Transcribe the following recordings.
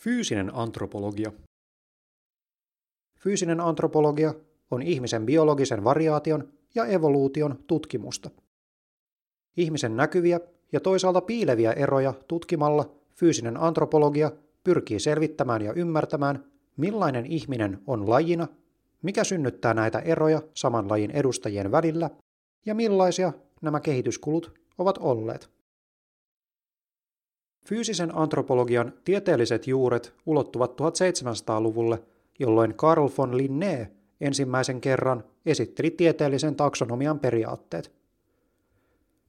Fyysinen antropologia. Fyysinen antropologia on ihmisen biologisen variaation ja evoluution tutkimusta. Ihmisen näkyviä ja toisaalta piileviä eroja tutkimalla fyysinen antropologia pyrkii selvittämään ja ymmärtämään, millainen ihminen on lajina, mikä synnyttää näitä eroja saman lajin edustajien välillä ja millaisia nämä kehityskulut ovat olleet. Fyysisen antropologian tieteelliset juuret ulottuvat 1700-luvulle, jolloin Carl von Linné ensimmäisen kerran esitteli tieteellisen taksonomian periaatteet.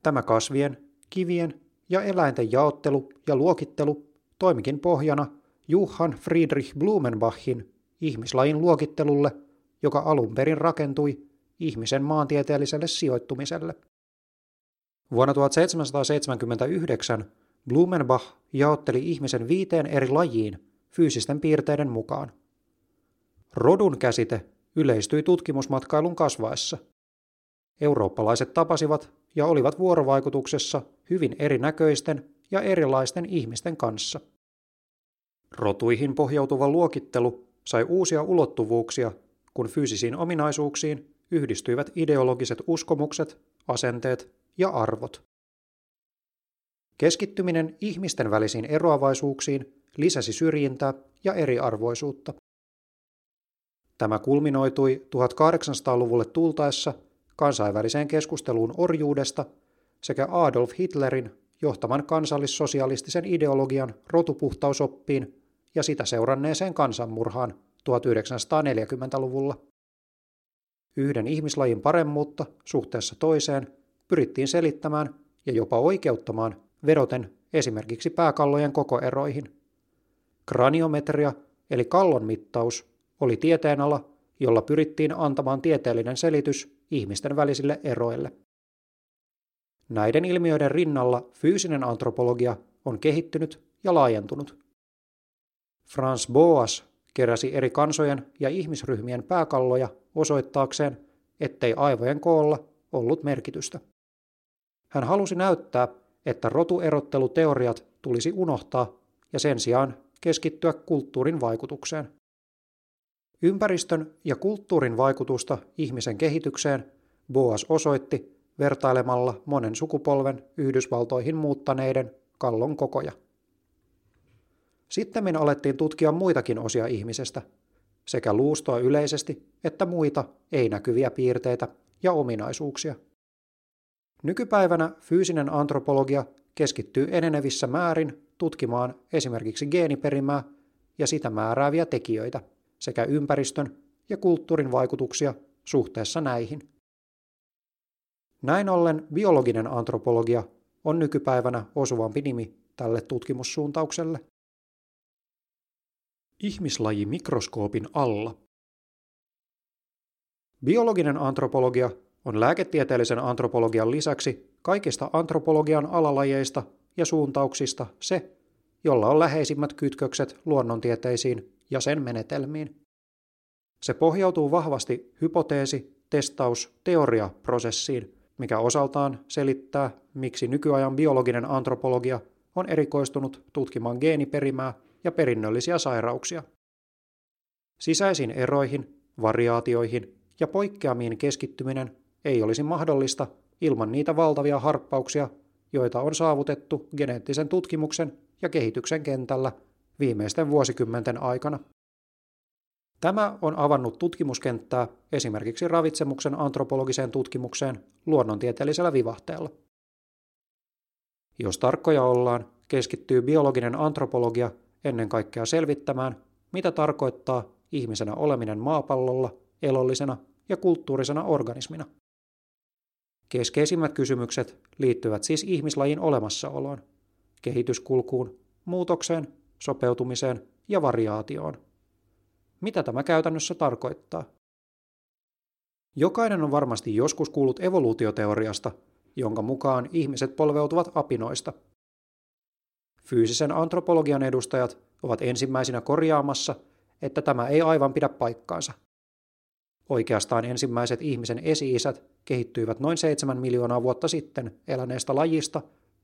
Tämä kasvien, kivien ja eläinten jaottelu ja luokittelu toimikin pohjana Johann Friedrich Blumenbachin ihmislajin luokittelulle, joka alun perin rakentui ihmisen maantieteelliselle sijoittumiselle. Vuonna 1779 Blumenbach jaotteli ihmisen viiteen eri lajiin fyysisten piirteiden mukaan. Rodun käsite yleistyi tutkimusmatkailun kasvaessa. Eurooppalaiset tapasivat ja olivat vuorovaikutuksessa hyvin erinäköisten ja erilaisten ihmisten kanssa. Rotuihin pohjautuva luokittelu sai uusia ulottuvuuksia, kun fyysisiin ominaisuuksiin yhdistyivät ideologiset uskomukset, asenteet ja arvot. Keskittyminen ihmisten välisiin eroavaisuuksiin lisäsi syrjintää ja eriarvoisuutta. Tämä kulminoitui 1800-luvulle tultaessa kansainväliseen keskusteluun orjuudesta sekä Adolf Hitlerin johtaman kansallissosialistisen ideologian rotupuhtausoppiin ja sitä seuranneeseen kansanmurhaan 1940-luvulla. Yhden ihmislajin paremmuutta suhteessa toiseen pyrittiin selittämään ja jopa oikeuttamaan vedoten esimerkiksi pääkallojen kokoeroihin. Kraniometria eli kallon mittaus oli tieteenala, jolla pyrittiin antamaan tieteellinen selitys ihmisten välisille eroille. Näiden ilmiöiden rinnalla fyysinen antropologia on kehittynyt ja laajentunut. Franz Boas keräsi eri kansojen ja ihmisryhmien pääkalloja osoittaakseen, ettei aivojen koolla ollut merkitystä. Hän halusi näyttää, että rotuerotteluteoriat tulisi unohtaa ja sen sijaan keskittyä kulttuurin vaikutukseen. Ympäristön ja kulttuurin vaikutusta ihmisen kehitykseen Boas osoitti vertailemalla monen sukupolven Yhdysvaltoihin muuttaneiden kallon kokoja. Sitten alettiin tutkia muitakin osia ihmisestä, sekä luustoa yleisesti että muita ei-näkyviä piirteitä ja ominaisuuksia. Nykypäivänä fyysinen antropologia keskittyy enenevissä määrin tutkimaan esimerkiksi geeniperimää ja sitä määrääviä tekijöitä sekä ympäristön ja kulttuurin vaikutuksia suhteessa näihin. Näin ollen biologinen antropologia on nykypäivänä osuvampi nimi tälle tutkimussuuntaukselle. Ihmislaji mikroskoopin alla. Biologinen antropologia on lääketieteellisen antropologian lisäksi kaikista antropologian alalajeista ja suuntauksista se, jolla on läheisimmät kytkökset luonnontieteisiin ja sen menetelmiin. Se pohjautuu vahvasti hypoteesi, testaus, teoriaprosessiin, mikä osaltaan selittää, miksi nykyajan biologinen antropologia on erikoistunut tutkimaan geeniperimää ja perinnöllisiä sairauksia. Sisäisiin eroihin, variaatioihin ja poikkeamiin keskittyminen ei olisi mahdollista ilman niitä valtavia harppauksia, joita on saavutettu geneettisen tutkimuksen ja kehityksen kentällä viimeisten vuosikymmenten aikana. Tämä on avannut tutkimuskenttää esimerkiksi ravitsemuksen antropologiseen tutkimukseen luonnontieteellisellä vivahteella. Jos tarkkoja ollaan, keskittyy biologinen antropologia ennen kaikkea selvittämään, mitä tarkoittaa ihmisenä oleminen maapallolla, elollisena ja kulttuurisena organismina. Keskeisimmät kysymykset liittyvät siis ihmislajin olemassaoloon, kehityskulkuun, muutokseen, sopeutumiseen ja variaatioon. Mitä tämä käytännössä tarkoittaa? Jokainen on varmasti joskus kuullut evoluutioteoriasta, jonka mukaan ihmiset polveutuvat apinoista. Fyysisen antropologian edustajat ovat ensimmäisinä korjaamassa, että tämä ei aivan pidä paikkaansa. Oikeastaan ensimmäiset ihmisen esi-isät kehittyivät noin 7 miljoonaa vuotta sitten eläneestä lajista,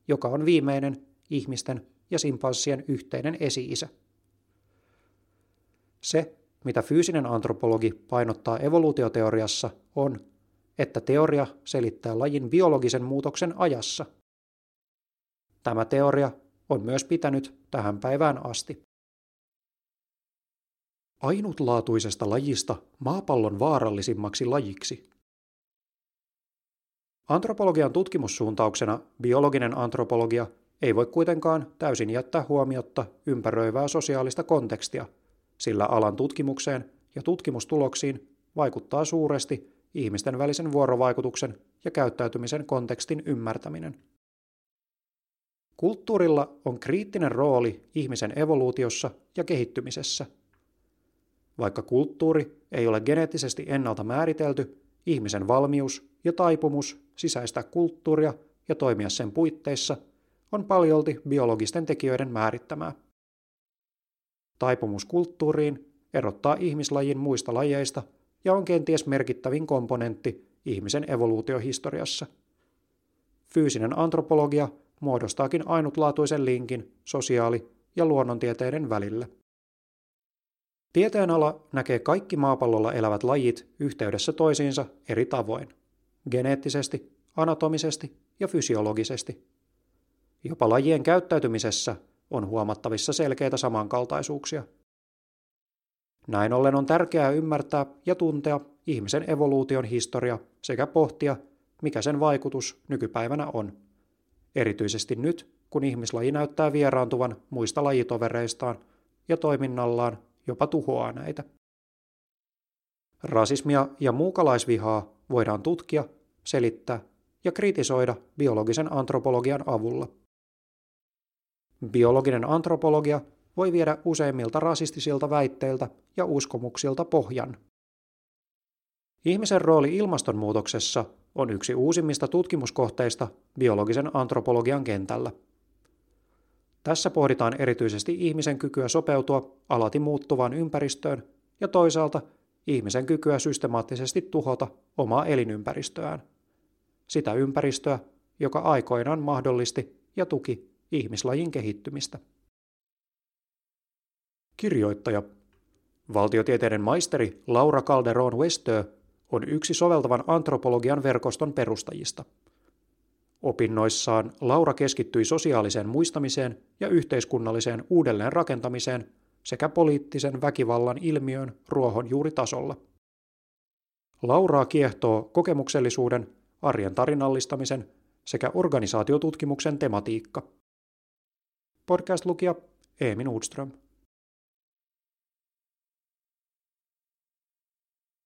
joka on viimeinen ihmisten ja simpanssien yhteinen esi-isä. Se, mitä fyysinen antropologi painottaa evoluutioteoriassa, on, että teoria selittää lajin biologisen muutoksen ajassa. Tämä teoria on myös pitänyt tähän päivään asti. Ainutlaatuisesta lajista maapallon vaarallisimmaksi lajiksi. Antropologian tutkimussuuntauksena biologinen antropologia ei voi kuitenkaan täysin jättää huomiotta ympäröivää sosiaalista kontekstia, sillä alan tutkimukseen ja tutkimustuloksiin vaikuttaa suuresti ihmisten välisen vuorovaikutuksen ja käyttäytymisen kontekstin ymmärtäminen. Kulttuurilla on kriittinen rooli ihmisen evoluutiossa ja kehittymisessä. Vaikka kulttuuri ei ole geneettisesti ennalta määritelty, ihmisen valmius ja taipumus sisäistää kulttuuria ja toimia sen puitteissa on paljolti biologisten tekijöiden määrittämää. Taipumus kulttuuriin erottaa ihmislajin muista lajeista ja on kenties merkittävin komponentti ihmisen evoluutiohistoriassa. Fyysinen antropologia muodostaakin ainutlaatuisen linkin sosiaali- ja luonnontieteiden välille. Tieteenala näkee kaikki maapallolla elävät lajit yhteydessä toisiinsa eri tavoin, geneettisesti, anatomisesti ja fysiologisesti. Jopa lajien käyttäytymisessä on huomattavissa selkeitä samankaltaisuuksia. Näin ollen on tärkeää ymmärtää ja tuntea ihmisen evoluution historia sekä pohtia, mikä sen vaikutus nykypäivänä on. Erityisesti nyt, kun ihmislaji näyttää vieraantuvan muista lajitovereistaan ja toiminnallaan jopa tuhoaa näitä. Rasismia ja muukalaisvihaa voidaan tutkia, selittää ja kritisoida biologisen antropologian avulla. Biologinen antropologia voi viedä useimmilta rasistisilta väitteiltä ja uskomuksilta pohjan. Ihmisen rooli ilmastonmuutoksessa on yksi uusimmista tutkimuskohteista biologisen antropologian kentällä. Tässä pohditaan erityisesti ihmisen kykyä sopeutua alati muuttuvaan ympäristöön ja toisaalta ihmisen kykyä systemaattisesti tuhota omaa elinympäristöään. Sitä ympäristöä, joka aikoinaan mahdollisti ja tuki ihmislajin kehittymistä. Kirjoittaja Valtiotieteiden maisteri Laura Calderon Westö on yksi soveltavan antropologian verkoston perustajista. Opinnoissaan Laura keskittyi sosiaaliseen muistamiseen ja yhteiskunnalliseen uudelleenrakentamiseen sekä poliittisen väkivallan ilmiöön ruohonjuuritasolla. Lauraa kiehtoo kokemuksellisuuden, arjen tarinallistamisen sekä organisaatiotutkimuksen tematiikka. Podcast-lukija Eemin Udström.